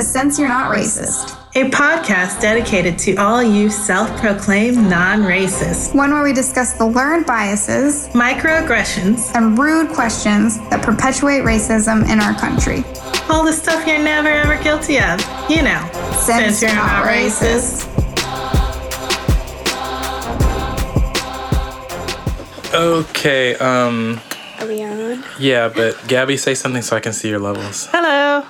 to Sense You're Not Racist, a podcast dedicated to all you self proclaimed non racists. one where we discuss the learned biases, microaggressions, and rude questions that perpetuate racism in our country. All the stuff you're never ever guilty of. You know, Sense, Sense you're, not, not racist. racist. Okay, um. Are we on? Yeah, but Gabby, say something so I can see your levels. Hello.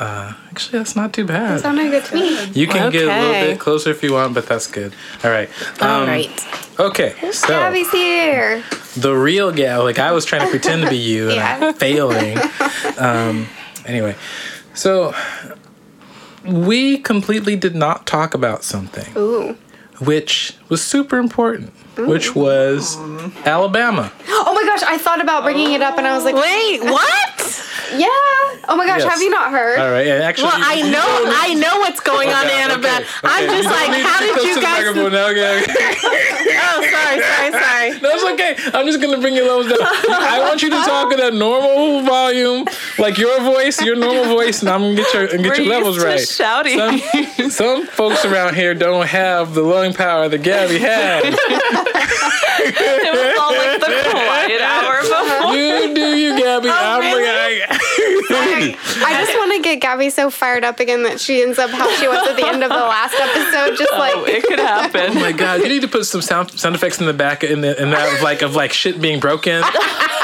Uh, actually, that's not too bad. That sounded good to me. You can okay. get a little bit closer if you want, but that's good. All right. Um, All right. Okay. So Gabby's here. The real gal, like I was trying to pretend to be you, yeah. and I'm failing. Um, anyway, so we completely did not talk about something. Ooh. Which was super important, Ooh. Which was Alabama. Oh my gosh, I thought about bringing it up and I was like, oh. wait, what? Yeah. Oh my gosh, yes. have you not heard? All right. And actually, well, I know, I know what's going okay, on, Annabelle. Okay, okay. I'm just you like, how did you guys? Okay, oh, sorry, sorry, sorry. No, okay. I'm just gonna bring your levels down. I want you to talk at a normal volume, like your voice, your normal voice, and I'm gonna get your and get We're your levels right. Shouting. Some, some folks around here don't have the lung power that Gabby had. It was all like the quiet hour before. You do you, Gabby. Oh, I'm really? like, I, I just want to get Gabby so fired up again that she ends up how she was at the end of the last episode. Just oh, like oh, it could happen. Oh my god! You need to put some sound sound effects in the back in the in that of like of like shit being broken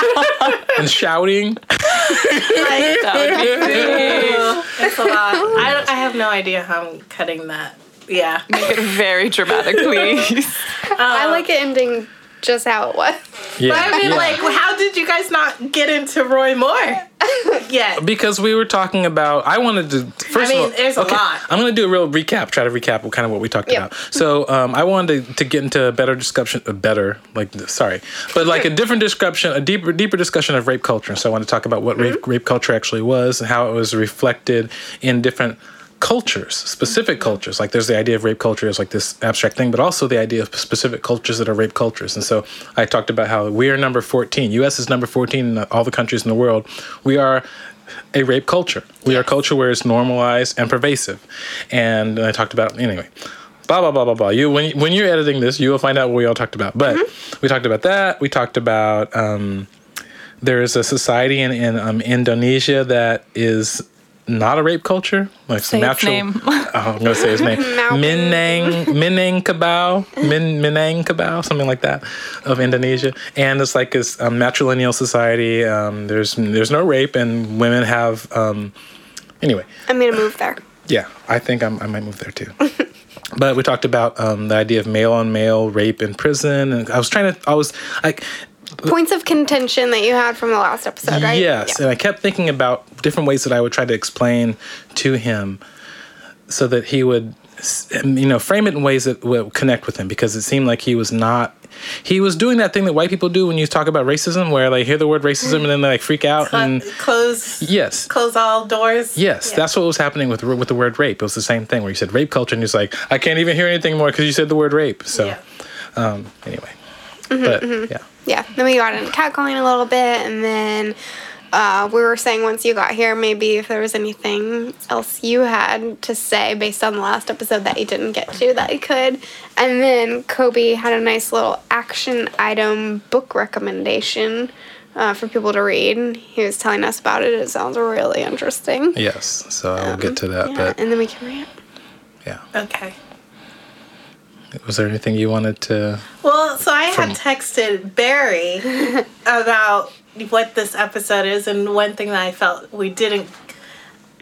and shouting. Like, that would be It's a lot. I, I have no idea how I'm cutting that. Yeah. Make it very dramatic, please. Um, I like it ending just how it was. Yeah. But I mean, yeah. like, how did you guys not get into Roy Moore yet? Because we were talking about. I wanted to. First I mean, of all, there's okay, a lot. I'm going to do a real recap. Try to recap kind of what we talked yep. about. So um, I wanted to, to, get into a better discussion. A better, like, sorry, but like a different discussion, a deeper, deeper discussion of rape culture. So I want to talk about what mm-hmm. rape, rape culture actually was and how it was reflected in different cultures, specific cultures. Like there's the idea of rape culture as like this abstract thing, but also the idea of specific cultures that are rape cultures. And so I talked about how we are number 14. US is number 14 in all the countries in the world. We are a rape culture. We yes. are a culture where it's normalized and pervasive. And I talked about anyway. Blah blah blah blah blah. You when when you're editing this, you will find out what we all talked about. But mm-hmm. we talked about that. We talked about um, there is a society in in um, Indonesia that is not a rape culture, like say natural. Name. oh, I'm gonna say his name. Minang Minangkabau, Min Minangkabau, something like that, of Indonesia, and it's like this um, matrilineal society. Um, there's there's no rape, and women have. Um, anyway, I'm gonna move there. Yeah, I think I'm, i might move there too. but we talked about um, the idea of male on male rape in prison, and I was trying to. I was like points of contention that you had from the last episode, right? Yes, yeah. and I kept thinking about different ways that I would try to explain to him so that he would you know frame it in ways that would connect with him because it seemed like he was not he was doing that thing that white people do when you talk about racism where they hear the word racism and then they like freak out Cl- and close yes close all doors yes yeah. that's what was happening with with the word rape it was the same thing where you said rape culture and he's like i can't even hear anything more because you said the word rape so yeah. um anyway mm-hmm, but mm-hmm. yeah yeah. Then we got into catcalling a little bit, and then uh, we were saying once you got here, maybe if there was anything else you had to say based on the last episode that you didn't get to, that you could. And then Kobe had a nice little action item book recommendation. Uh, for people to read. He was telling us about it. It sounds really interesting. Yes, so I'll um, get to that. Yeah, but and then we can read. Yeah. Okay. Was there anything you wanted to? Well, so I had texted Barry about what this episode is, and one thing that I felt we didn't.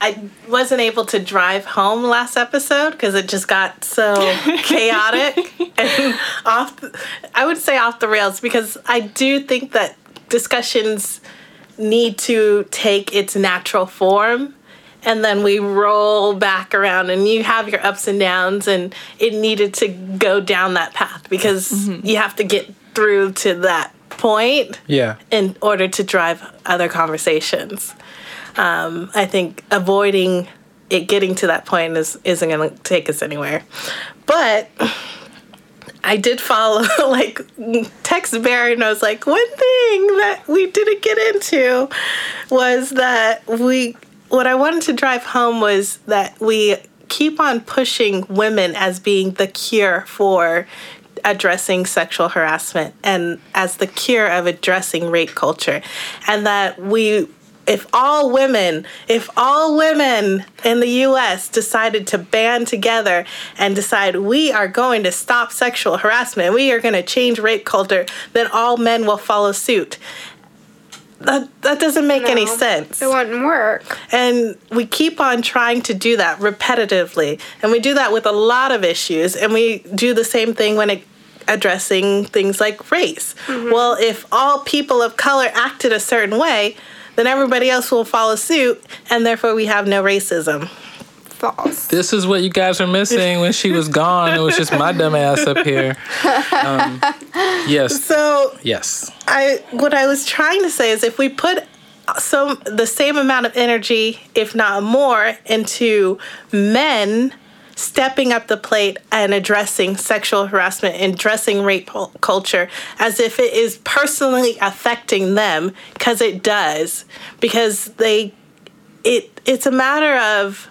I wasn't able to drive home last episode because it just got so chaotic and off. The, I would say off the rails because I do think that discussions need to take its natural form and then we roll back around and you have your ups and downs and it needed to go down that path because mm-hmm. you have to get through to that point yeah. in order to drive other conversations. Um, i think avoiding it getting to that point is isn't going to take us anywhere. But I did follow, like, text Barry, and I was like, one thing that we didn't get into was that we what I wanted to drive home was that we keep on pushing women as being the cure for addressing sexual harassment and as the cure of addressing rape culture and that we if all women, if all women in the US decided to band together and decide we are going to stop sexual harassment, we are going to change rape culture, then all men will follow suit. That, that doesn't make any sense. It wouldn't work. And we keep on trying to do that repetitively. And we do that with a lot of issues. And we do the same thing when it addressing things like race. Mm-hmm. Well, if all people of color acted a certain way, then everybody else will follow suit, and therefore we have no racism. False. This is what you guys are missing when she was gone. It was just my dumb ass up here. Um, yes. So Yes. I what I was trying to say is if we put some the same amount of energy, if not more, into men stepping up the plate and addressing sexual harassment and addressing rape culture as if it is personally affecting them because it does because they it it's a matter of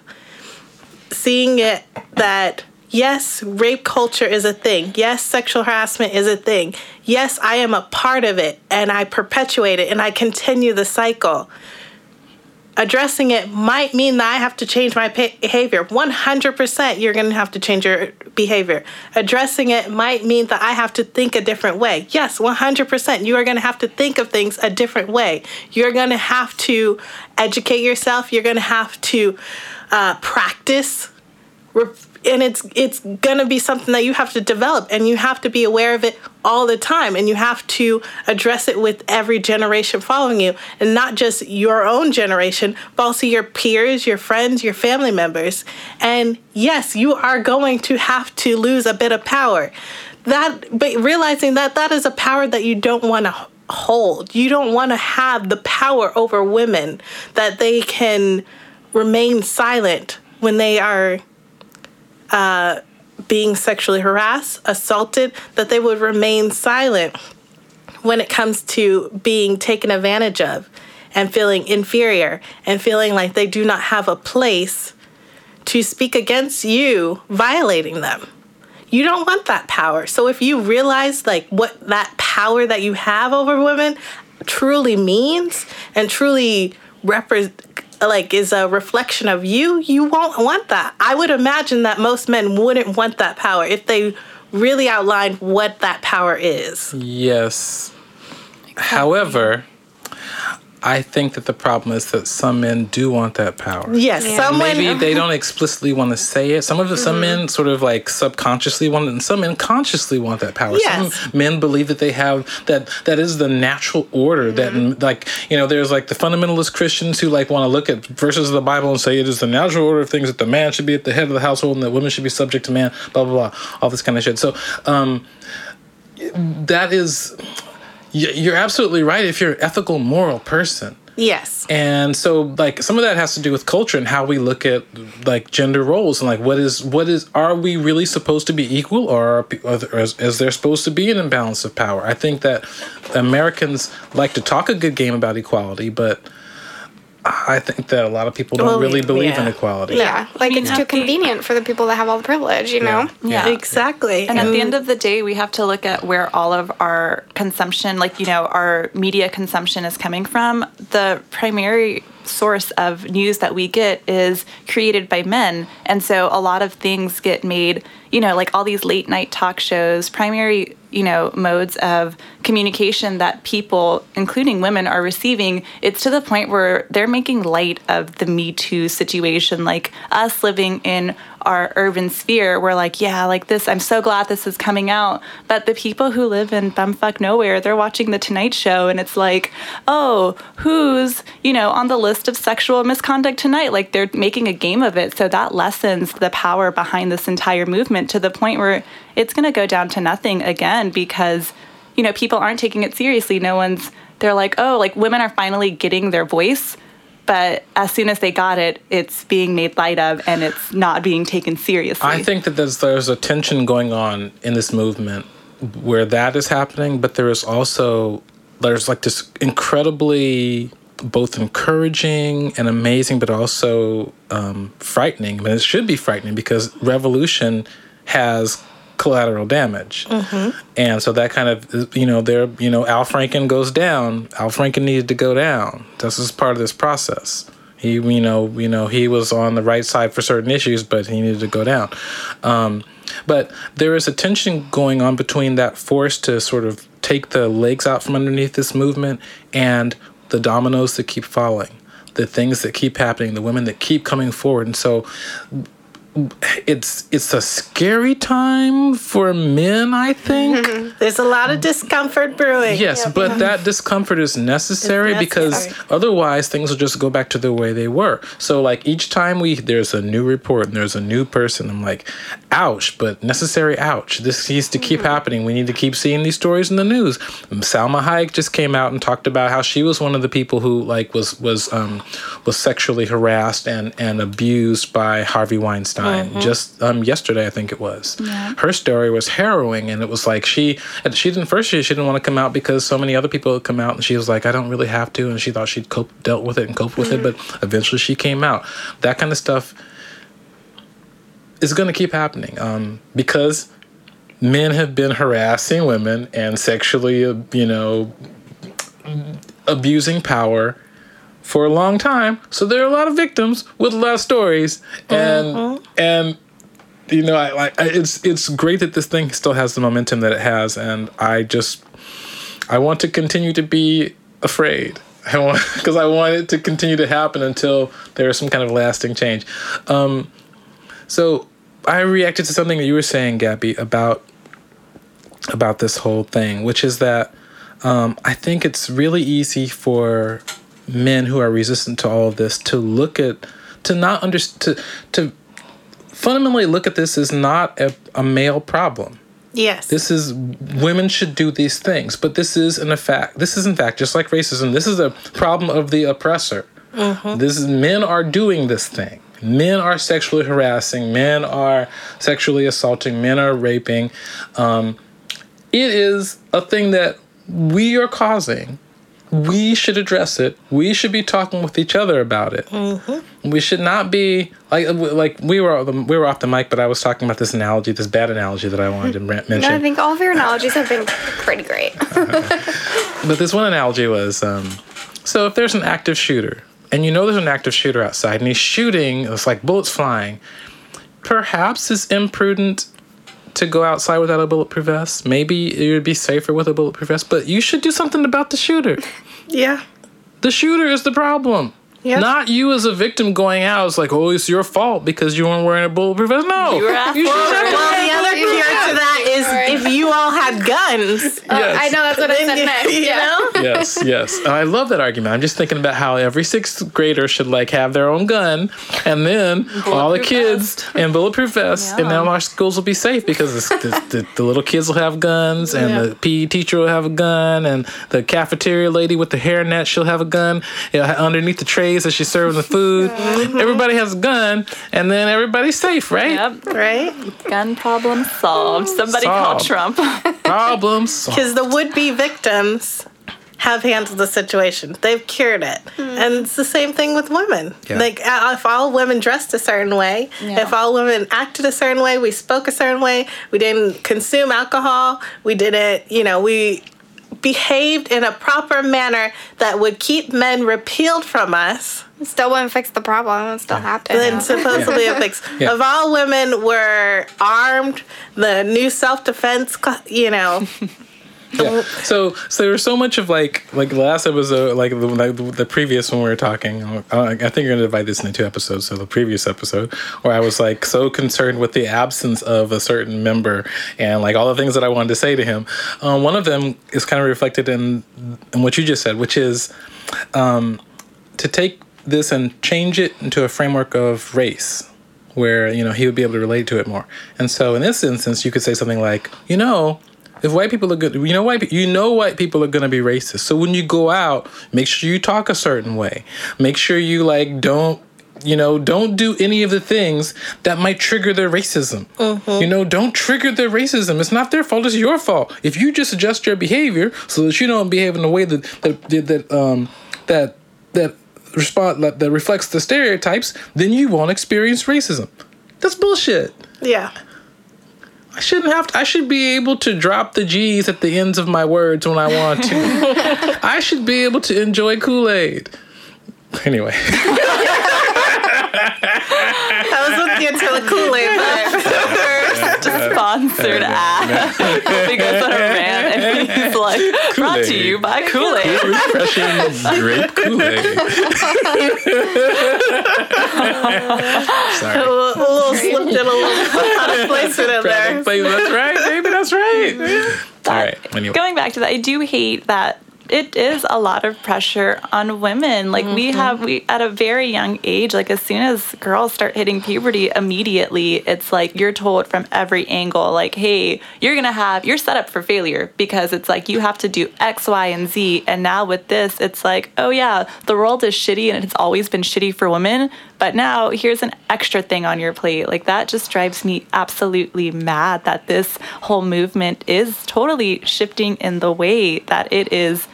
seeing it that yes, rape culture is a thing. Yes, sexual harassment is a thing. Yes, I am a part of it and I perpetuate it and I continue the cycle. Addressing it might mean that I have to change my behavior. 100% you're going to have to change your behavior. Addressing it might mean that I have to think a different way. Yes, 100%. You are going to have to think of things a different way. You're going to have to educate yourself. You're going to have to uh, practice. And it's it's gonna be something that you have to develop and you have to be aware of it all the time and you have to address it with every generation following you and not just your own generation but also your peers your friends your family members. And yes you are going to have to lose a bit of power. That but realizing that that is a power that you don't want to hold. You don't want to have the power over women that they can remain silent when they are uh, being sexually harassed, assaulted, that they would remain silent when it comes to being taken advantage of and feeling inferior and feeling like they do not have a place to speak against you violating them. You don't want that power. So if you realize like what that power that you have over women truly means and truly represent like is a reflection of you, you won't want that. I would imagine that most men wouldn't want that power if they really outlined what that power is. Yes. However, I think that the problem is that some men do want that power. Yes, someone Maybe they don't explicitly want to say it. Some of the, some Mm-hmm. men sort of like subconsciously want it, and some men consciously want that power. Yes. Some men believe that they have that that is the natural order. Mm-hmm. That like you know, there's like the fundamentalist Christians who like want to look at verses of the Bible and say it is the natural order of things that the man should be at the head of the household and that women should be subject to man. Blah blah blah. All this kind of shit. So um, that is. You're absolutely right. If you're an ethical, moral person, Yes. and so like some of that has to do with culture and how we look at like gender roles and like what is what is are we really supposed to be equal or, are, there, is, is there supposed to be an imbalance of power i think that americans like to talk a good game about equality but i think that a lot of people don't Well, really believe in equality Yeah, like mean, it's at too convenient for the people that have all the privilege, you know? Yeah. Exactly. And at the end mm. of the day, we have to look at where all of our consumption, like, you know, our media consumption is coming from. The primary source of news that we get is created by men. And so a lot of things get made, you know, like all these late night talk shows, primary, you know, modes of communication that people, including women, are receiving. It's to the point where they're making light of the Me Too situation. Like us living in our urban sphere, we're like, yeah, like this, I'm so glad this is coming out. But the people who live in bumfuck nowhere, they're watching The Tonight Show and it's like, oh, who's, you know, on the list of sexual misconduct tonight? Like they're making a game of it. So that lessens the power behind this entire movement to the point where it's going to go down to nothing again because, you know, people aren't taking it seriously. No one's, they're like, oh, like women are finally getting their voice but as soon as they got it, it's being made light of and it's not being taken seriously. I think that there's there's a tension going on in this movement where that is happening, but there is also there's like this incredibly both encouraging and amazing, but also um, frightening. But it should be frightening because revolution has collateral damage, and so that kind of you know there you know Al Franken goes down. Al Franken needed to go down. This is part of this process. He you know you know he was on the right side for certain issues, but he needed to go down. Um, but there is a tension going on between that force to sort of take the legs out from underneath this movement and the dominoes that keep falling, the things that keep happening, the women that keep coming forward. And so it's it's a scary time for men, I think. There's a lot of discomfort brewing. Yes, but that discomfort is necessary It's because otherwise things will just go back to the way they were. So like each time we there's a new report and there's a new person, I'm like, ouch, but necessary ouch. This needs to keep happening. We need to keep seeing these stories in the news. Salma Hayek just came out and talked about how she was one of the people who like was was um was sexually harassed and and abused by Harvey Weinstein just um yesterday I think it was. Her story was harrowing and it was like she and she didn't first she, she didn't want to come out because so many other people had come out and she was like I don't really have to and she thought she'd cope dealt with it and cope with it but eventually she came out. That kind of stuff is going to keep happening um, because men have been harassing women and sexually, uh, you know, abusing power for a long time. So there are a lot of victims with a lot of stories, and and you know, I like it's it's great that this thing still has the momentum that it has, and I just I want to continue to be afraid. I want because I want it to continue to happen until there is some kind of lasting change. Um, so I reacted to something that you were saying, Gabby, about about this whole thing, which is that um, I think it's really easy for men who are resistant to all of this to look at to not under to to fundamentally look at this as not a, a male problem. Yes. This is women should do these things, but this is in fact this is in fact just like racism. This is a problem of the oppressor. This is men are doing this thing. Men are sexually harassing. Men are sexually assaulting. Men are raping. Um, it is a thing that we are causing. We should address it. We should be talking with each other about it. We should not be like like we were we were off the mic, but I was talking about this analogy, this bad analogy that I wanted to mention. No, I think all of your analogies have been pretty great. But this one analogy was um, so if there's an active shooter and you know there's an active shooter outside and he's shooting, it's like bullets flying, perhaps it's imprudent to go outside without a bulletproof vest. Maybe it would be safer with a bulletproof vest, but you should do something about the shooter. yeah. The shooter is the problem. Yeah. Not you as a victim going out. It's like, oh, it's your fault because you weren't wearing a bulletproof vest. No. You were asked should have it. Well, the other cure to that is if you all had guns. Uh, I know that's what I said next. you Yeah. know? yes, yes. And I love that argument. I'm just thinking about how every sixth grader should like have their own gun, and then all the kids vest. in bulletproof vests, and now our schools will be safe because the, the, the, the little kids will have guns, and Yeah. the PE teacher will have a gun, and the cafeteria lady with the hairnet she'll have a gun you know, underneath the trays as she's serving the food. Everybody has a gun, and then everybody's safe, right? Yep. Right? Gun problem solved. Somebody call Solved. Trump. Problems. solved. Because the would be victims have handled the situation. They've cured it. Hmm. And it's the same thing with women. Yeah. Like, if all women dressed a certain way, Yeah. if all women acted a certain way, we spoke a certain way, we didn't consume alcohol, we didn't, you know, we behaved in a proper manner that would keep men repealed from us, Still wouldn't fix the problem. It still happened. then supposedly a fix. Yeah. If all women were armed, the new self defense, you know, Yeah. So so there was so much of like like the last episode like the, like the previous one we were talking. uh, I, I think you're gonna divide this into two episodes. So the previous episode where I was like so concerned with the absence of a certain member and like all the things that I wanted to say to him. Um, one of them is kind of reflected in in what you just said, which is um, to take this and change it into a framework of race where you know he would be able to relate to it more. And so in this instance, you could say something like, you know, if white people are good, you know, white you know, white people are going to be racist. So when you go out, make sure you talk a certain way. Make sure you like don't. You know, don't do any of the things that might trigger their racism. You know, don't trigger their racism. It's not their fault. It's your fault. If you just adjust your behavior so that you don't behave in a way that that that um, that that respond that, that reflects the stereotypes, then you won't experience racism. That's bullshit. Yeah. I shouldn't have to, I should be able to drop the G's at the ends of my words when I want to. I should be able to enjoy Kool-Aid. Anyway. I was with you until the Kool-Aid Sponsored ad. goes on a rant and he's like, brought to you by Kool Aid. Refreshing grape Kool-Aid. Sorry. A little, a little slipped in a little out of place in there. Product. That's right, baby. That's right. All right. Anyway. Going back to that, I do hate that it is a lot of pressure on women. Like we mm-hmm. have we at a very young age, like as soon as girls start hitting puberty, immediately it's like you're told from every angle, like, hey, you're gonna have you're set up for failure because it's like you have to do X, Y, and Z. And now with this, it's like, oh yeah, the world is shitty and it's always been shitty for women. But now here's an extra thing on your plate. Like that just drives me absolutely mad that this whole movement is totally shifting in the way that it is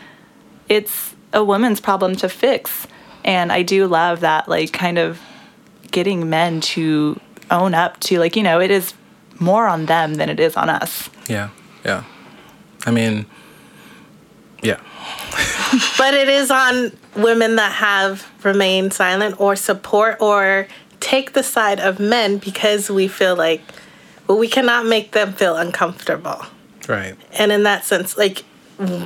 it's a woman's problem to fix. And I do love that like kind of getting men to own up to like, you know, it is more on them than it is on us. Yeah. Yeah. I mean, yeah. But it is on women that have remained silent or support or take the side of men because we feel like well, we cannot make them feel uncomfortable. Right. And in that sense, like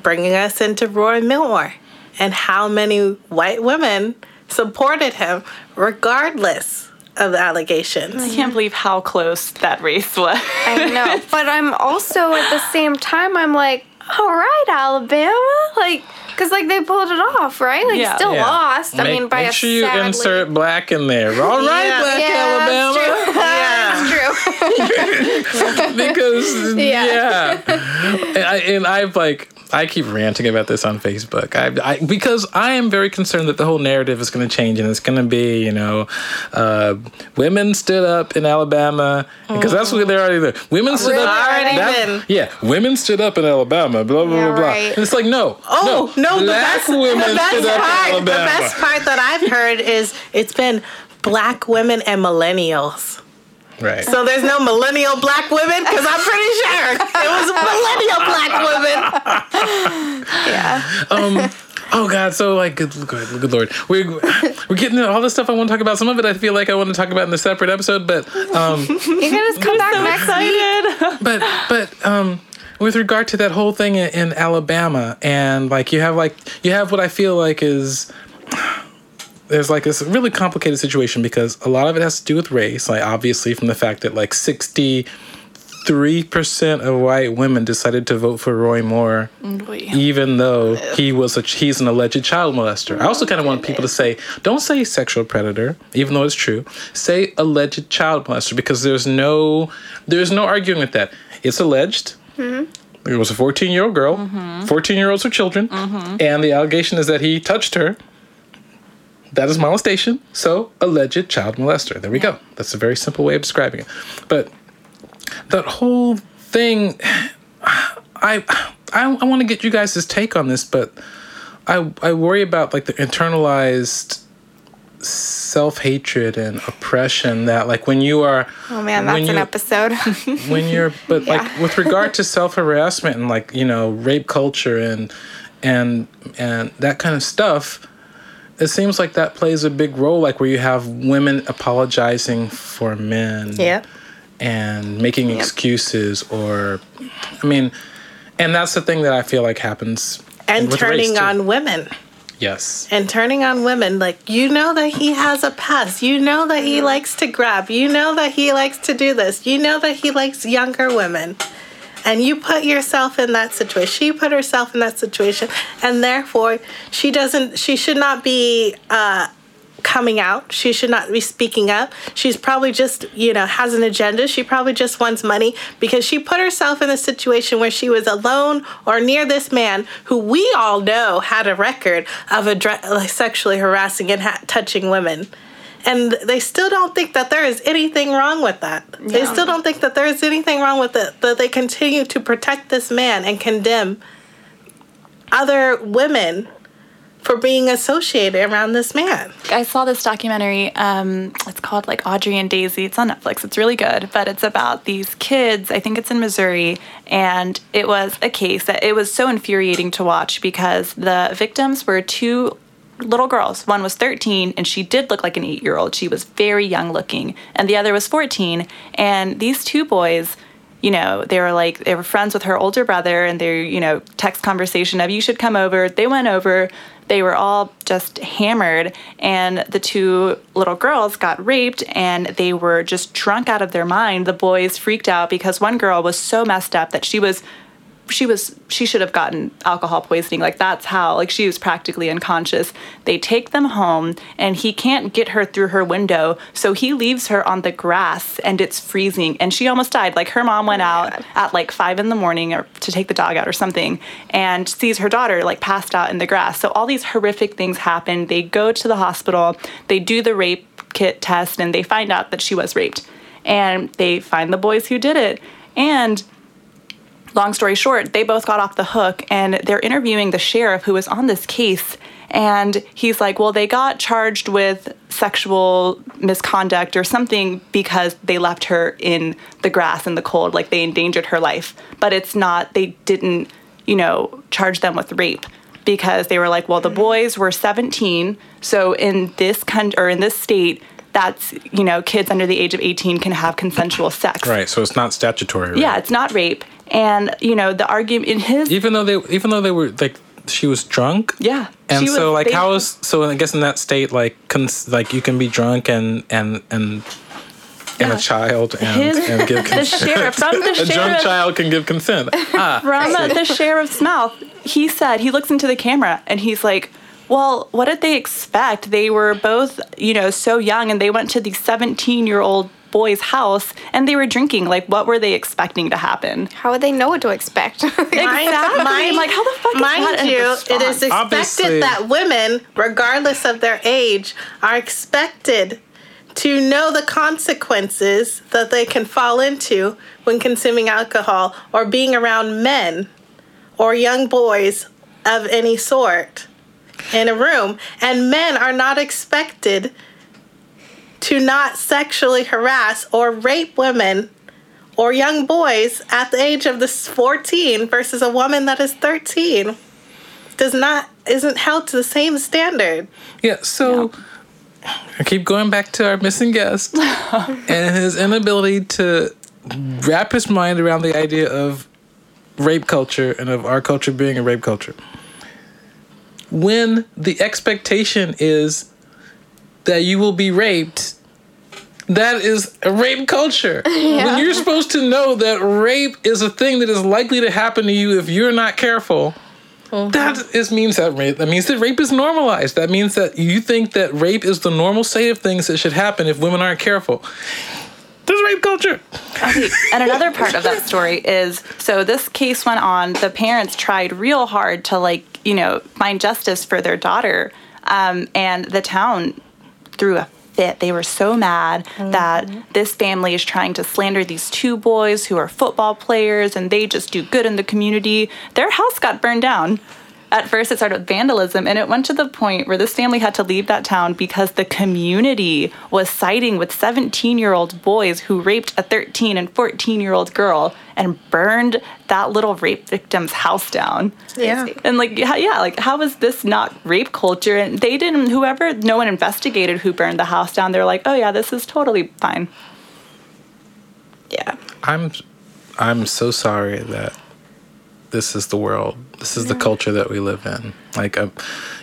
bringing us into Roy Milmore and how many white women supported him regardless of the allegations. I can't believe how close that race was. I know. But I'm also at the same time, I'm like, all right, Alabama. Like, because, like, they pulled it off, right? Like, Yeah. still Yeah. lost. I Make- mean, by make a sure you sadly- insert black in there. All right, Yeah. Black Yeah, Alabama. that's true. That's true. because Yeah. yeah, And, I, and I've like I keep ranting about this on Facebook. I, I because I am very concerned that the whole narrative is going to change and it's going to be you know, uh, women stood up in Alabama because that's what they're already there. Women stood up. Already that- been. Yeah, women stood up in Alabama. Blah blah Yeah, blah blah. right. And it's like no, Oh no, the black best, women the best stood up part, in the best part that I've heard is it's been black women and millennials. Right. So there's no millennial black women because I'm pretty sure it was millennial black women. Yeah. um oh god so like good, good, good lord we're we're getting into all this stuff i want to talk about some of it i feel like i want to talk about in a separate episode but um You can just come back next week. but but um with regard to that whole thing in, in alabama and like you have like you have what i feel like is there's like this really complicated situation because a lot of it has to do with race like obviously from the fact that like 63% of white women decided to vote for roy moore even though he was a he's an alleged child molester. I also kind of want people to say don't say sexual predator, even though it's true. Say alleged child molester because there's no there's no arguing with that. It's alleged. Mm-hmm. It was a 14 year old girl. Mm-hmm. 14 year olds are children, mm-hmm. and the allegation is that he touched her. That is molestation. So alleged child molester. There we go. That's a very simple way of describing it. But that whole thing I I, I want to get you guys' take on this, but I I worry about like the internalized self hatred and oppression that like when you are Oh man, that's an episode. when you're but like with regard to self harassment and like you know rape culture and and and that kind of stuff it seems like that plays a big role like where you have women apologizing for men Yeah. and making excuses or i mean and that's the thing that i feel like happens And turning on women. yes. And turning on women like you know that he has a past. You know that he likes to grab. You know that he likes to do this. You know that he likes younger women and you put yourself in that situation she put herself in that situation and therefore she doesn't she should not be uh coming out. She should not be speaking up. She's probably just you know has an agenda. She probably just wants money because she put herself in a situation where she was alone or near this man who we all know had a record of like sexually harassing and ha- touching women and they still don't think that there is anything wrong with that they still don't think that there is anything wrong with it that they continue to protect this man and condemn other women for being associated around this man. I saw this documentary. Um, it's called like Audrey and Daisy. It's on Netflix. It's really good, but it's about these kids. I think it's in Missouri, and it was a case that it was so infuriating to watch because the victims were two little girls. One was 13 and she did look like an 8-year-old. She was very young looking, and the other was 14, and these two boys you know, they were like, they were friends with her older brother and they, you know, text conversation of, you should come over. They went over. They were all just hammered, and the two little girls got raped, and they were just drunk out of their mind. The boys freaked out because one girl was so messed up that she was she was she should have gotten alcohol poisoning. Like that's how like she was practically unconscious. They take them home and he can't get her through her window so he leaves her on the grass and it's freezing. And she almost died. Like her mom went oh out God. at like five in the morning or to take the dog out or something and sees her daughter like passed out in the grass. So all these horrific things happen. They go to the hospital. They do the rape kit test and they find out that she was raped. And they find the boys who did it. And long story short, they both got off the hook and they're interviewing the sheriff who was on this case. And he's like, well, they got charged with sexual misconduct or something because they left her in the grass in the cold, like they endangered her life. But it's not, they didn't, you know, charge them with rape because they were like, well, the mm. boys were 17. So in this country or in this state, that's you know kids under the age of 18 can have consensual sex right so it's not statutory rape. yeah it's not rape and you know the argument in his even though they even though they were like she was drunk yeah and so like how is so i guess in that state like cons, like you can be drunk and and and and yeah. a child and, His, and give consent. The sheriff, from the a drunk child can give consent. Ah, from the sheriff's mouth, he said he looks into the camera and he's like, "Well, what did they expect? They were both, you know, so young, and they went to the 17-year-old boy's house and they were drinking. Like, what were they expecting to happen? How would they know what to expect? exactly. Mind, like, how the fuck mind you, it is expected Obviously. that women, regardless of their age, are expected to know the consequences that they can fall into when consuming alcohol or being around men or young boys of any sort in a room. And men are not expected to not sexually harass or rape women or young boys at the age of this 14 versus a woman that is 13 does not isn't held to the same standard. Yeah, so I keep going back to our missing guest and his inability to wrap his mind around the idea of rape culture and of our culture being a rape culture. When the expectation is that you will be raped, that is a rape culture. Yeah. When you're supposed to know that rape is a thing that is likely to happen to you if you're not careful. Mm-hmm. That is means that rape. That means that rape is normalized. That means that you think that rape is the normal state of things that should happen if women aren't careful. There's rape culture. Okay. And another part of that story is so this case went on. The parents tried real hard to like you know find justice for their daughter, um, and the town threw a fit. They were so mad mm-hmm. that this family is trying to slander these two boys who are football players and they just do good in the community. Their house got burned down at first it started with vandalism and it went to the point where this family had to leave that town because the community was siding with 17 year old boys who raped a 13 and 14 year old girl and burned that little rape victim's house down. Yeah. And like yeah, like how is this not rape culture? And they didn't whoever no one investigated who burned the house down. They're like, "Oh yeah, this is totally fine." Yeah. I'm I'm so sorry that this is the world. This is the culture that we live in. Like, uh,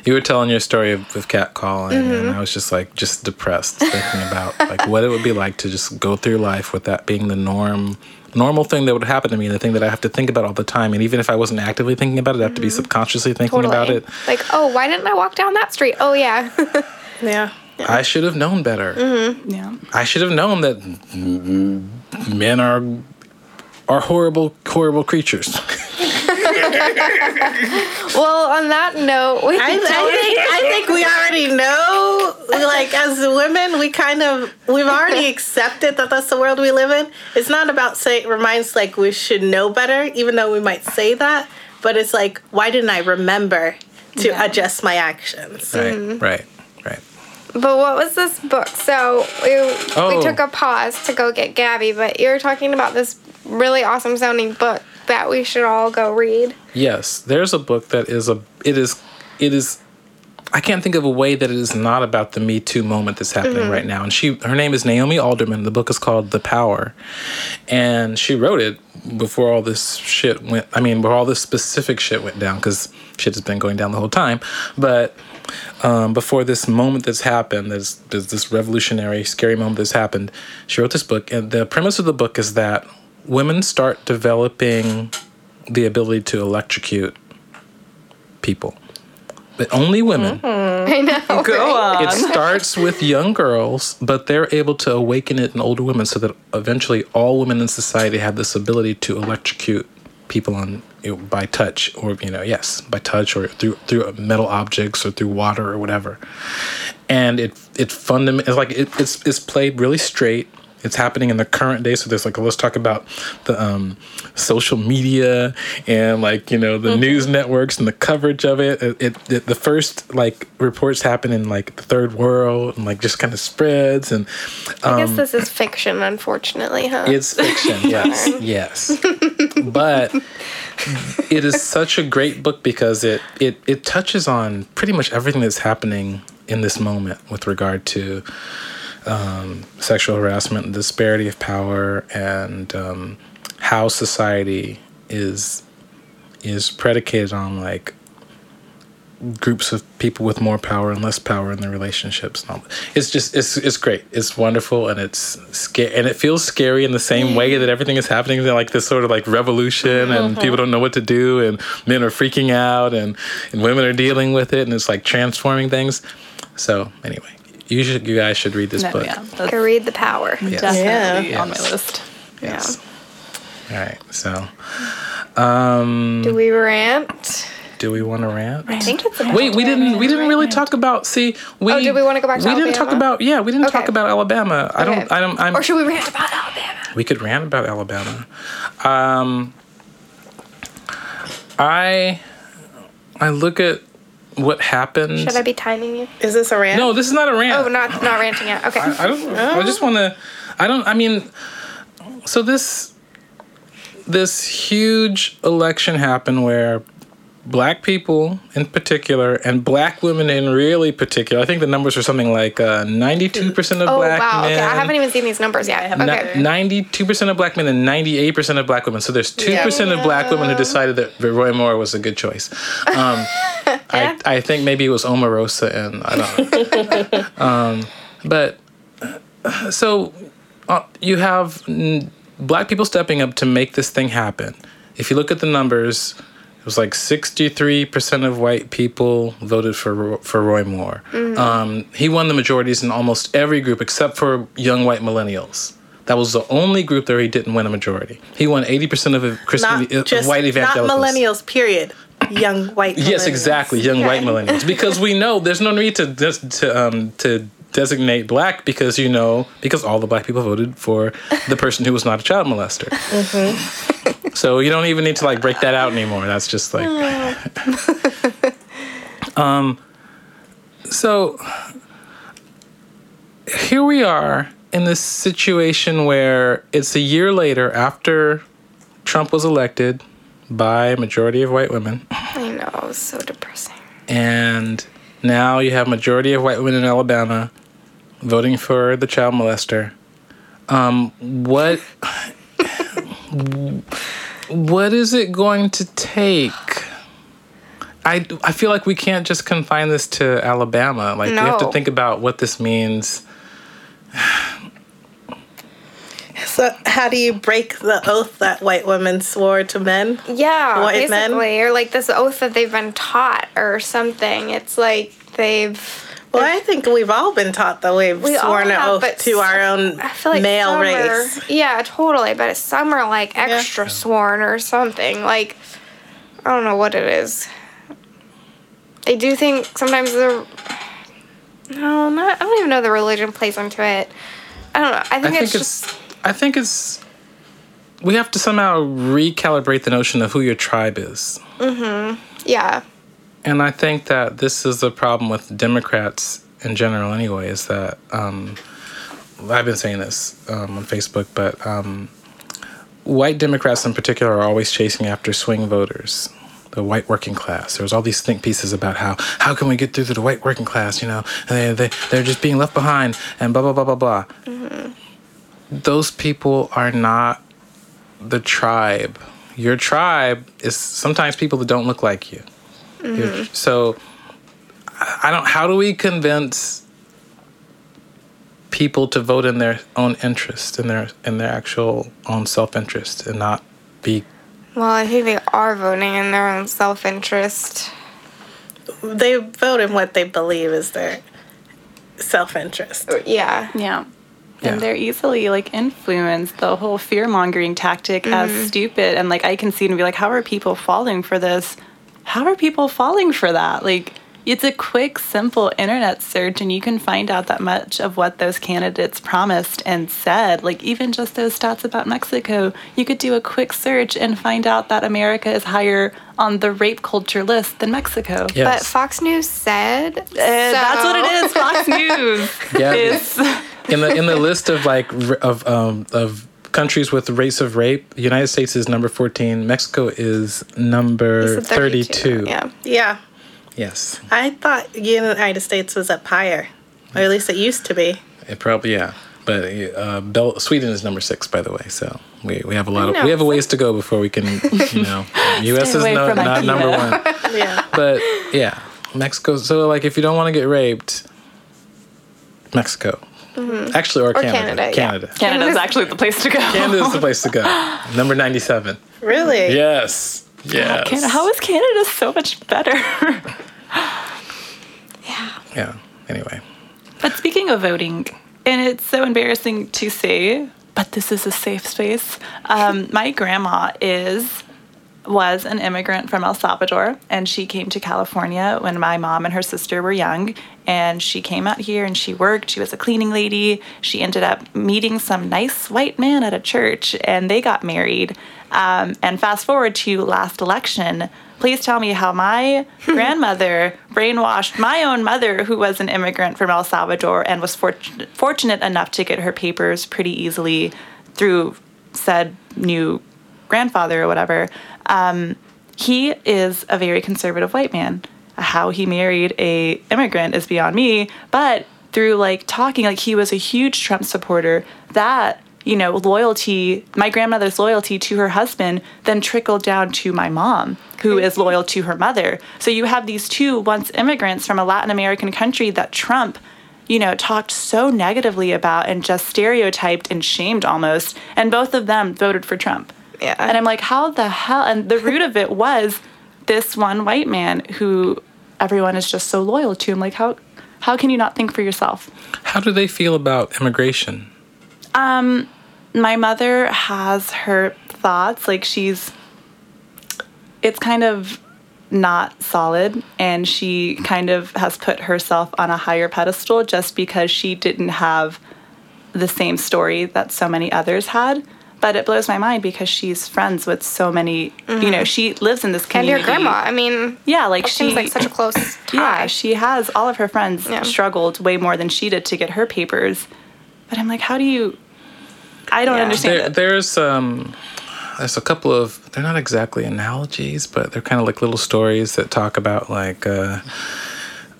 you were telling your story of, with cat calling, mm-hmm. and I was just like, just depressed thinking about like what it would be like to just go through life with that being the norm, normal thing that would happen to me, the thing that I have to think about all the time. And even if I wasn't actively thinking about it, I have to be mm-hmm. subconsciously thinking totally. about it. Like, oh, why didn't I walk down that street? Oh, yeah. yeah. Yeah. I should have known better. Mm-hmm. Yeah. I should have known that men are are horrible, horrible creatures. well, on that note, we I, I, think I think we already know. Like as women, we kind of we've already accepted that that's the world we live in. It's not about say reminds like we should know better, even though we might say that. But it's like, why didn't I remember to adjust my actions. Right, Mm-hmm. right, right. But what was this book? So we, Oh. we took a pause to go get Gabby, but you're talking about this really awesome sounding book that we should all go read. Yes, there's a book that is a it is it is I can't think of a way that it is not about the Me Too moment that's happening right now. And she her name is Naomi Alderman. The book is called The Power. And she wrote it before all this shit went I mean before all this specific shit went down cuz shit has been going down the whole time. But um, before this moment that's happened, there's, there's this revolutionary, scary moment that's happened. She wrote this book, and the premise of the book is that women start developing the ability to electrocute people, but only women. Mm-hmm. I know. Go on. It starts with young girls, but they're able to awaken it in older women so that eventually all women in society have this ability to electrocute people on you know, by touch or you know yes by touch or through through metal objects or through water or whatever and it it fundament it's like it, it's it's played really straight it's happening in the current day so there's like let's talk about the um, social media and like you know the news networks and the coverage of it. It, it, it the first like reports happen in like the third world and like just kind of spreads and I guess this is fiction, unfortunately, huh? it's fiction, yes, yes. But it is such a great book because it, it it touches on pretty much everything that's happening in this moment with regard to um, sexual harassment, and disparity of power, and um, how society is is predicated on like groups of people with more power and less power in their relationships. It's just it's it's great. It's wonderful and it's scary and it feels scary in the same way that everything is happening. They're like this sort of like revolution and people don't know what to do and men are freaking out and, and women are dealing with it and it's like transforming things. So anyway, you should you guys should read this No, book. yeah, I that's read the power. definitely Yeah. on my list. Yes. All right. So um Do we rant? do we want to rant? I think it's Wait, we didn't. We didn't really talk about. See, we. Oh, did we wanna go back to We didn't talk about. Yeah, we didn't talk about Alabama. I don't. I don't. I'm. Or should we rant about Alabama? we could rant about Alabama. Um. I. I look at what happened. Should I be timing you? Is this a rant? No, this is not a rant. Oh, not not ranting yet. Okay. I don't. I just want to. I don't. I mean, so this this huge election happened where black people in particular and black women in really particular. I think the numbers are something like ninety-two percent of oh black wow. men. Okay, I haven't even seen these numbers yet. Okay. Ninety-two percent of black men and ninety-eight percent of black women. So there's two percent of black women who decided that Roy Moore was a good choice. Um, I, think maybe it was Omarosa and I don't know. um, but so uh, you have mm, black people stepping up to make this thing happen. If you look at the numbers, it was like 63% of white people voted for for Roy Moore. Um, he won the majorities in almost every group except for young white millennials. That was the only group where he didn't win a majority. He won 80% of Christian not just white not millennials. Period. Young white. Yes, exactly. Young white millennials. Because we know there's no need to des- to um to designate black because you know because all the black people voted for the person who was not a child molester. So you don't even need to like break that out anymore. That's just like um so here we are in this situation where it's a year later after Trump was elected by a majority of white women. I know. It was so depressing. And now you have majority of white women in Alabama voting for the child molester. Um, what what is it going to take? I, I feel like we can't just confine this to Alabama. Like we have to think about what this means. So, how do you break the oath that white women swore to men? Yeah, White men? basically, or like this oath that they've been taught or something. It's like they've. Well, I think we've all been taught that we've We all sworn an have, oath to our own I feel like male some are- race. yeah, totally. But some are like extra sworn or something. Like I don't know what it is. I do think sometimes the. No, not. I don't even know the religion plays into it. I don't know. I think, I think it's, it's, just. I think it's we have to somehow recalibrate the notion of who your tribe is. Mm-hmm. Yeah. and I think that this is the problem with Democrats in general, anyway, is that um, I've been saying this um, on Facebook, but um, white Democrats in particular are always chasing after swing voters, the white working class. There's all these think pieces about how how can we get through to the white working class, you know, and they, they, they're just being left behind and blah, blah, blah, blah, blah. Those people are not the tribe. Your tribe is sometimes people that don't look like you. Your- mm-hmm. So I I don't. How do we convince people to vote in their own interest, in their in their actual own self interest, and not be? Well, I think they are voting in their own self interest. They vote in what they believe is their self interest. Yeah. Yeah. Yeah. And they're easily like influenced. The whole fear mongering tactic as stupid. And like I can see and be like, how are people falling for this? How are people falling for that? Like it's a quick, simple internet search, and you can find out that much of what those candidates promised and said. Like, even just those stats about Mexico, you could do a quick search and find out that America is higher on the rape culture list than Mexico. But Fox News said. Uh, That's what it is. Fox News Yeah. is. In the in the list of like of um of countries with rates of rape, the United States is number fourteen. Mexico is number It's a thirty two. Yeah. Yeah. Yes. I thought the United States was up higher. Or at least it used to be. It probably yeah. But uh, Bel- Sweden is number six, by the way. So we, we have a lot of we have a ways to go before we can you know. U.S. is no, not IKEA. number one. Yeah. But yeah, Mexico. So like, if you don't want to get raped, Mexico. Actually, or, Canada. Canada, yeah. Canada. Canada's actually the place to go. Canada's the place to go. Number ninety-seven. Really? Yes. Yes. Canada, how is Canada so much better? Yeah. Yeah. Anyway. but speaking of voting, and it's so embarrassing to say, but this is a safe space. Um, my grandma is was an immigrant from El Salvador, and she came to California when my mom and her sister were young. And she came out here and she worked. She was a cleaning lady. She ended up meeting some nice white man at a church, and they got married. Um, and fast forward to last election. Please tell me how my grandmother brainwashed my own mother, who was an immigrant from El Salvador and was fortunate, fortunate enough to get her papers pretty easily through said new grandfather or whatever. Um, he is a very conservative white man. How he married a immigrant is beyond me, but through like talking, like he was a huge Trump supporter. That you know loyalty, my grandmother's loyalty to her husband, then trickled down to my mom, who is loyal to her mother. So you have these two once immigrants from a Latin American country that Trump you know, talked so negatively about and just stereotyped and shamed almost. And both of them voted for Trump. Yeah. And I'm like, how the hell? And the root of it was this one white man who everyone is just so loyal to. I'm like, how how can you not think for yourself? How do they feel about immigration? Um, My mother has her thoughts. Like she's it's kind of not solid and she kind of has put herself on a higher pedestal just because she didn't have the same story that so many others had but it blows my mind because she's friends with so many you know she lives in this community. And your grandma. I mean, yeah like that she seems like such a close tie. yeah she has all of her friends Yeah. struggled way more than she did to get her papers but i'm like how do you i don't Yeah. understand There, it there's um, there's a couple of they're not exactly analogies, but they're kind of like little stories that talk about like uh,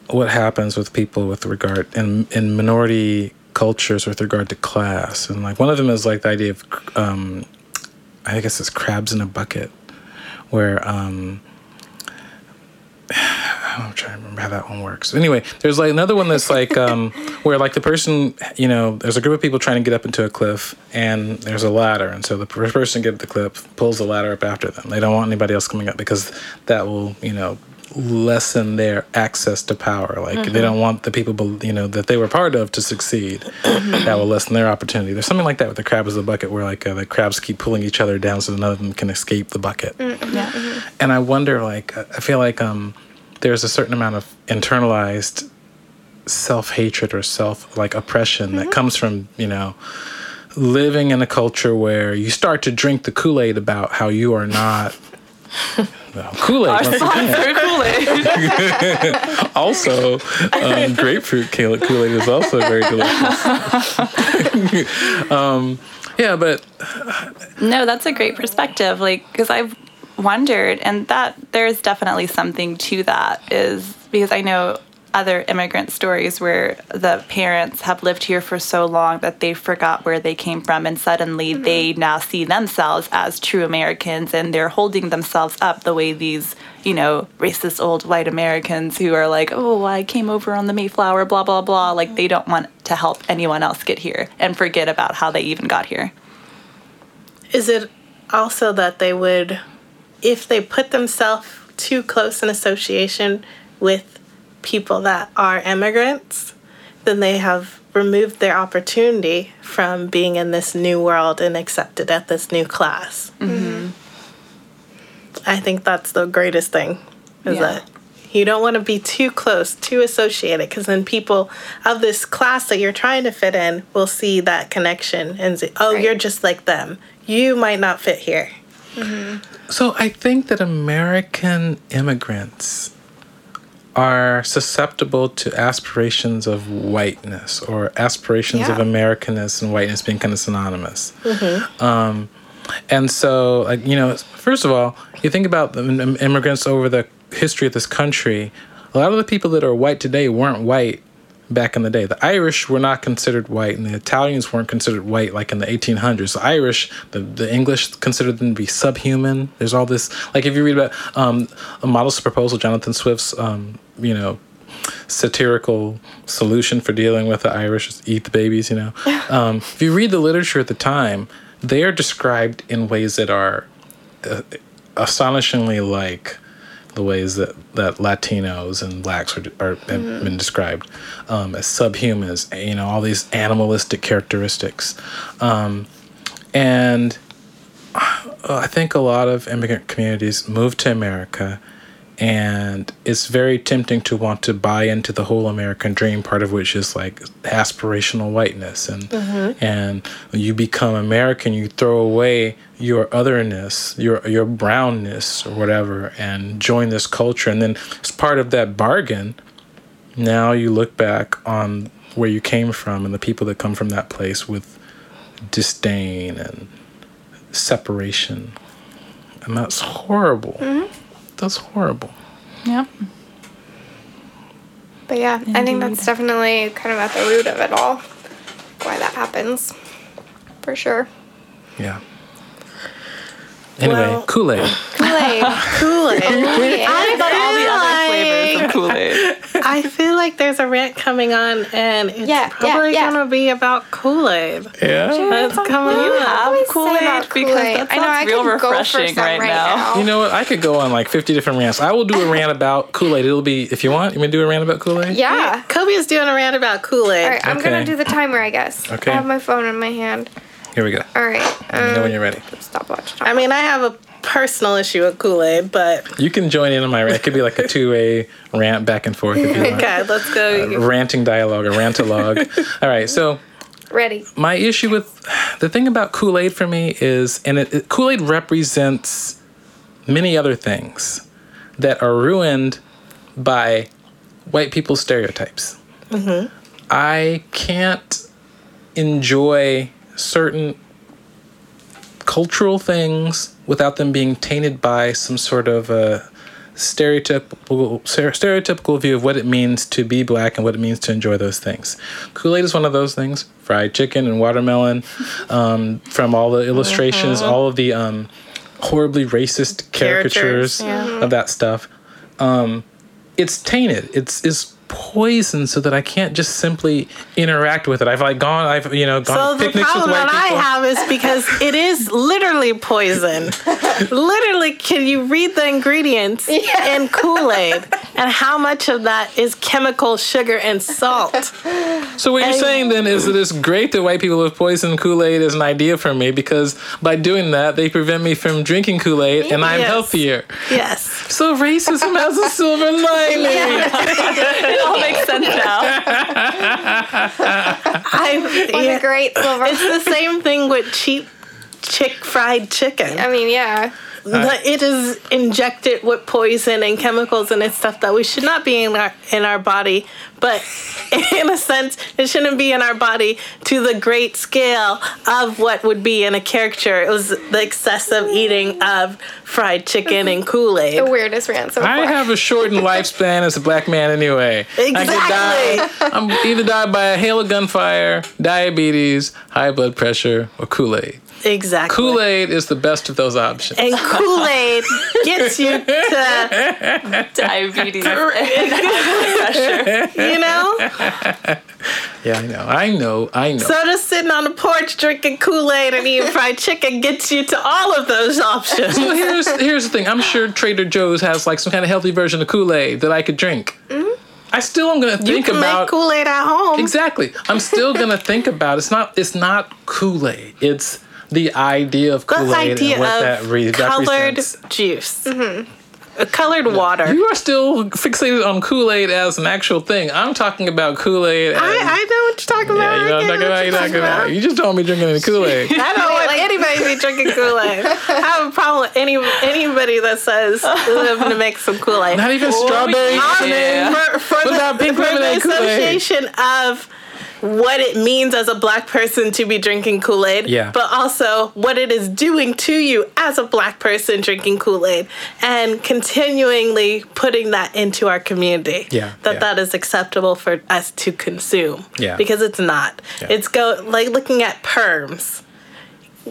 what happens with people with regard in in minority cultures with regard to class, and like one of them is like the idea of um, I guess it's crabs in a bucket, where um, I'm trying to remember how that one works. Anyway, there's like another one that's like um, where like the person, you know, there's a group of people trying to get up into a cliff, and there's a ladder, and so the person get the cliff pulls the ladder up after them. They don't want anybody else coming up because that will, you know, lessen their access to power. Like they mm-hmm. don't want the people, you know, that they were part of to succeed. Mm-hmm. that will lessen their opportunity. There's something like that with the crab as the bucket, where like uh, the crabs keep pulling each other down so none of them can escape the bucket mm, yeah. Mm-hmm. and I wonder, like, I feel like um, there's a certain amount of internalized self hatred or self like oppression that comes from you know living in a culture where you start to drink the Kool Aid about how you are not Well, Kool-Aid. once again. Kool-Aid. also, um, grapefruit Kool- Kool-Aid is also very delicious. um, yeah, but No, that's a great perspective. Like, because I've wondered, and that there's definitely something to that, is because I know other immigrant stories where the parents have lived here for so long that they forgot where they came from, and suddenly mm-hmm. they now see themselves as true Americans, and they're holding themselves up the way these. You know, racist old white Americans who are like, oh, I came over on the Mayflower, blah, blah, blah. Like, they don't want to help anyone else get here and forget about how they even got here. Is it also that they would, if they put themselves too close in association with people that are immigrants, then they have removed their opportunity from being in this new world and accepted at this new class. Mm-hmm. I think that's the greatest thing, is Yeah. that you don't want to be too close, too associated, because then people of this class that you're trying to fit in will see that connection and say, oh, Right. you're just like them. You might not fit here. Mm-hmm. So I think that American immigrants are susceptible to aspirations of whiteness or aspirations of Americanness and whiteness being kind of synonymous. Um, and so, like you know, first of all, you think about the immigrants over the history of this country. A lot of the people that are white today weren't white back in the day. The Irish were not considered white, and the Italians weren't considered white like in the 1800s. The Irish, the, the English considered them to be subhuman. There's all this, like if you read about um, a Modest Proposal, Jonathan Swift's, um, you know, satirical solution for dealing with the Irish is eat the babies, you know. Um, if you read the literature at the time, they are described in ways that are uh, astonishingly like the ways that, that Latinos and blacks are, are have been described um, as subhumans, you know, all these animalistic characteristics. Um, and uh, I think a lot of immigrant communities move to America, and it's very tempting to want to buy into the whole American dream, part of which is like aspirational whiteness. And, mm-hmm. and you become American, you throw away your otherness, your, your brownness, or whatever, and join this culture. And then, as part of that bargain, now you look back on where you came from and the people that come from that place with disdain and separation. And that's horrible. Mm-hmm. That's horrible. Yep. But yeah, I think that's definitely kind of at the root of it all. Why that happens. For sure. Yeah. Anyway, Well- Kool Aid. Kool-Aid. Kool-Aid. I But all the other like- flavors of Kool-Aid. I feel like there's a rant coming on, and it's Yeah, yeah, probably yeah. gonna be about Kool-Aid. Yeah. That's coming You have Kool-Aid because Kool-Aid. that I know, sounds I real could go for refreshing right, right now. now. You know what? I could go on like 50 different rants. I will do a rant about Kool Aid. It'll be, if you want, you want to do a rant about Kool Aid? Yeah. Kobe is doing a rant about Kool-Aid. All right, I'm gonna do the timer, I guess. Okay. I have my phone in my hand. Here we go. All right. Let me know Um, when you're ready. stopwatch. I mean, I have a personal issue with Kool-Aid, but You can join in on my rant. It could be like a two way rant back and forth if you want. okay, let's go. Ranting dialogue or rantalogue. All right, so Ready. my issue with the thing about Kool Aid for me is, and it, it, Kool Aid represents many other things that are ruined by white people's stereotypes. I can't enjoy certain cultural things without them being tainted by some sort of a stereotypical stereotypical view of what it means to be black and what it means to enjoy those things. Kool Aid is one of those things. Fried chicken and watermelon, um, from all the illustrations, all of the um, horribly racist caricatures yeah. of that stuff. Um, it's tainted. It's is poison, so that I can't just simply interact with it. I've like gone. I've you know gone. So gone the picnics with problem white that people. I have is because it is literally poison. literally, can you read the ingredients in Kool-Aid and how much of that is chemical sugar and salt? So what you're saying then is that it's great that white people have poisoned Kool-Aid as an idea for me because by doing that they prevent me from drinking Kool-Aid and I'm Yes. healthier. Yes. So racism has a silver lining. It all makes sense now. I, What yeah. a great silver. It's the same thing with cheap chick fried chicken. I mean, yeah. that it is injected with poison and chemicals and it's stuff that we should not be in our in our body. But in a sense, it shouldn't be in our body to the great scale of what would be in a caricature. It was the excessive eating of fried chicken and Kool Aid. The weirdest rant so far. I have a shortened lifespan as a black man anyway. I could Exactly. die. I'm either die by a hail of gunfire, diabetes, high blood pressure, or Kool Aid. Exactly. Kool Aid is the best of those options. and Kool Aid gets you to, Diabetes. pressure. you know? Yeah, I know. I know. I know. So just sitting on the porch drinking Kool Aid and eating fried chicken gets you to all of those options. Well, here's here's the thing. I'm sure Trader Joe's has like some kind of healthy version of Kool Aid that I could drink. I still am gonna Mm-hmm. You think can about make Kool Aid at home. exactly. I'm still gonna think about it's not it's not Kool Aid. It's the idea of The Kool Aid idea and what that of re- colored represents. juice, Uh, colored water. You are still fixated on Kool Aid as an actual thing. I'm talking about Kool Aid. I, I know what you're talking yeah, about. you know what I'm talking about. what You're you're talking talking about. about. You just don't be drinking any Kool Aid. I don't want anybody to be drinking Kool Aid. I have a problem with any anybody that says I'm going to make some Kool Aid. Not even strawberry. Yeah. For, for What the, about pink for the association of what it means as a black person to be drinking Kool Aid, Yeah. but also what it is doing to you as a black person drinking Kool Aid, and continually putting that into our community. Yeah, that yeah. that is acceptable for us to consume. Yeah. because it's not. Yeah. It's go like looking at perms.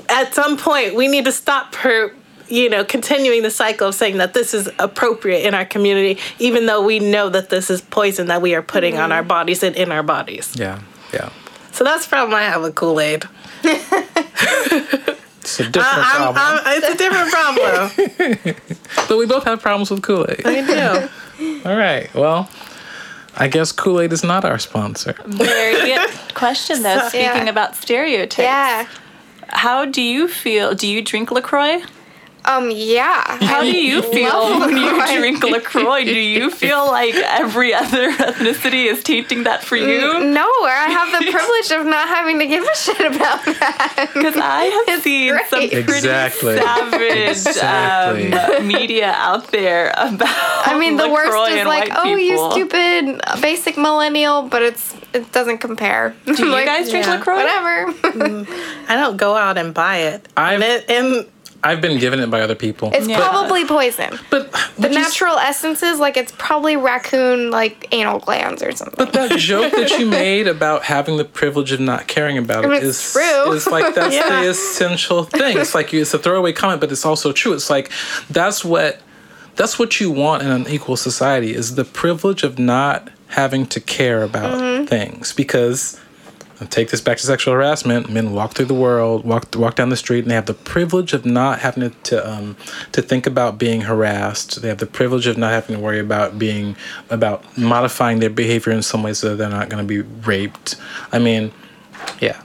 At some point, we need to stop per you know, continuing the cycle of saying that this is appropriate in our community, even though we know that this is poison that we are putting on our mm-hmm. bodies and in our bodies. Yeah, yeah. So that's the problem I have a Kool Aid. It's a different I'm, problem. I'm, it's a different problem. but we both have problems with Kool Aid. I do. All right. Well, I guess Kool Aid is not our sponsor. Very good question, though. Speaking Yeah. about stereotypes, yeah. how do you feel? Do you drink LaCroix? Um, yeah. How do you feel love when you drink LaCroix? Do you feel like every other ethnicity is tainting that for you? No, I have the privilege of not having to give a shit about that. Because I have seen some pretty Exactly. savage Exactly. um, media out there about. I mean, the worst is like, white oh, you stupid uh, basic millennial, but it's it doesn't compare. Do you guys drink yeah. LaCroix? Whatever. I don't go out and buy it. I've- and, it, and I've been given it by other people. It's Yeah. probably poison. but The natural essences, like it's probably raccoon like anal glands or something. But that joke that you made about having the privilege of not caring about mean, it it's true. is like that's Yeah. the essential thing. It's like you, it's a throwaway comment, but it's also true. It's like that's what that's what you want in an equal society is the privilege of not having to care about Mm-hmm. things because. Take this back to sexual harassment. Men walk through the world, walk walk down the street, and they have the privilege of not having to to, um, to think about being harassed. They have the privilege of not having to worry about being about modifying their behavior in some way so they're not going to be raped. I mean, yeah.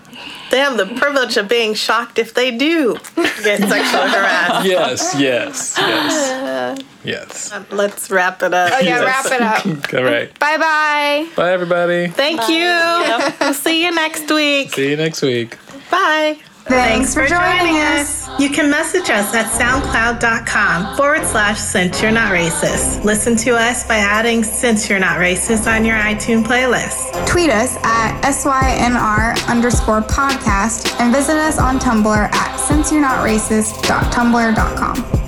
They have the privilege of being shocked if they do get sexually harassed. Yes, yes, yes, yes. Uh, let's wrap it up. oh yeah, wrap it up. All right. bye bye. Bye, everybody. Thank you. We'll see you next week. See you next week. Bye. Thanks for joining us. You can message us at soundcloud.com forward slash since you're not racist. Listen to us by adding since you're not racist on your iTunes playlist. Tweet us at SYNR underscore podcast and visit us on Tumblr at since you're not racist.tumblr.com.